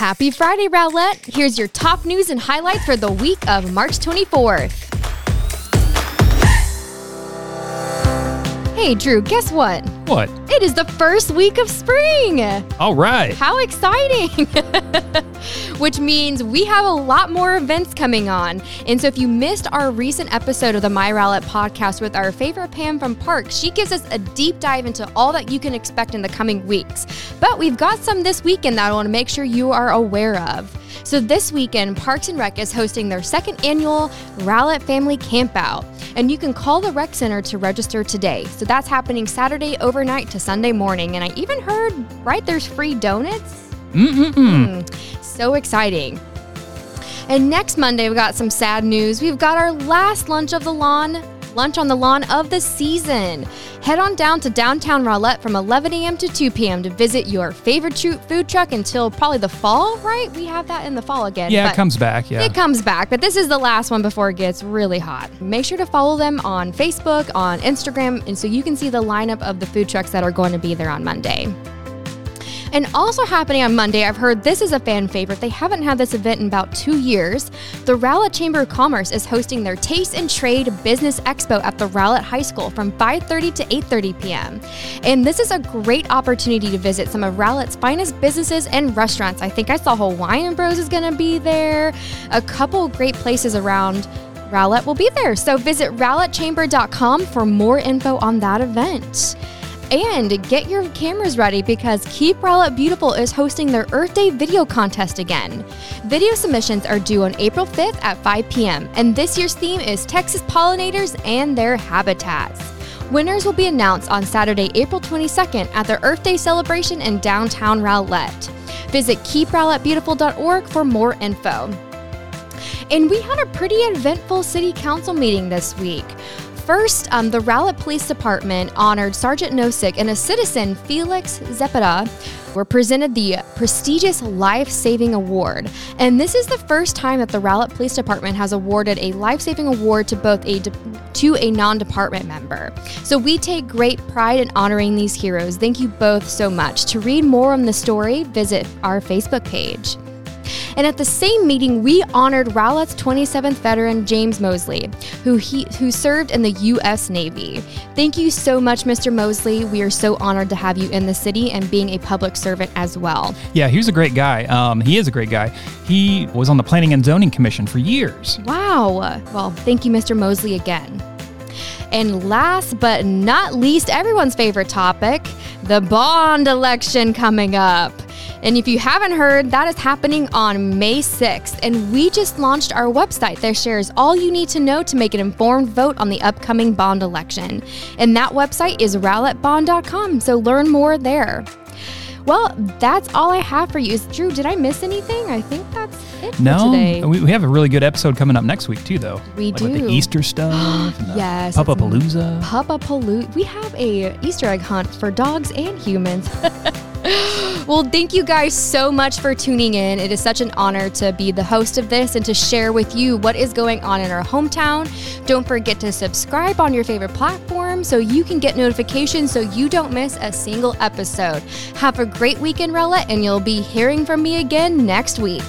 Happy Friday, Rowlett. Here's your top news and highlights for the week of March 24th. Hey, Drew, guess what? What? It is the first week of spring. All right. How exciting! Which means we have a lot more events coming on. And so if you missed our recent episode of the My Rowlett podcast with our favorite Pam from Park, she gives us a deep dive into all that you can expect in the coming weeks. But we've got some this weekend that I want to make sure you are aware of. So this weekend, Parks and Rec is hosting their second annual Rowlett Family Campout. And you can call the rec center to register today. So that's happening Saturday overnight to Sunday morning. And I even heard, right, there's free donuts. Mm-mm-mm. Mm, so exciting. And next Monday, we've got some sad news. We've got our last lunch of the lawn, lunch on the lawn of the season. Head on down to downtown Rowlett from 11 a.m. to 2 p.m. to visit your favorite food truck until probably the fall, right? We have that in the fall again. Yeah, it comes back. Yeah. It comes back, but this is the last one before it gets really hot. Make sure to follow them on Facebook, on Instagram, and so you can see the lineup of the food trucks that are going to be there on Monday. And also happening on Monday, I've heard this is a fan favorite. They haven't had this event in about two years. The Rowlett Chamber of Commerce is hosting their Taste and Trade Business Expo at the Rowlett High School from 5:30 to 8:30 p.m. And this is a great opportunity to visit some of Rowlett's finest businesses and restaurants. I think I saw Hawaiian Bros is going to be there. A couple great places around. Rowlett will be there. So visit rowlettchamber.com for more info on that event. And get your cameras ready because Keep Rowlett Beautiful is hosting their Earth Day video contest again. Video submissions are due on April 5th at 5 p.m., and this year's theme is Texas pollinators and their habitats. Winners will be announced on Saturday, April 22nd at the Earth Day celebration in downtown Rowlett. Visit keeprowlettbeautiful.org for more info. And we had a pretty eventful city council meeting this week. First, um, the Rowlett Police Department honored Sergeant Nosik and a citizen, Felix Zepeda, were presented the prestigious Life Saving Award. And this is the first time that the Rowlett Police Department has awarded a life saving award to both a de- to a non-department member. So we take great pride in honoring these heroes. Thank you both so much. To read more on the story, visit our Facebook page. And at the same meeting, we honored Rowlett's 27th veteran James Mosley, who he who served in the U.S. Navy. Thank you so much, Mr. Mosley. We are so honored to have you in the city and being a public servant as well. Yeah, he was a great guy. Um, he is a great guy. He was on the Planning and Zoning Commission for years. Wow. Well, thank you, Mr. Mosley, again. And last but not least, everyone's favorite topic the bond election coming up. And if you haven't heard, that is happening on May 6th. And we just launched our website that shares all you need to know to make an informed vote on the upcoming bond election. And that website is rowlettbond.com, so learn more there. Well, that's all I have for you. Drew, did I miss anything? I think that's it for No, we, we have a really good episode coming up next week too, though. We like With do. the Easter stuff. and the Yes, Papa Palooza. Papa Palooza. We have a Easter egg hunt for dogs and humans. well, thank you guys so much for tuning in. It is such an honor to be the host of this and to share with you what is going on in our hometown. Don't forget to subscribe on your favorite platform so you can get notifications so you don't miss a single episode. Have a great weekend, Rowlett, and you'll be hearing from me again next week.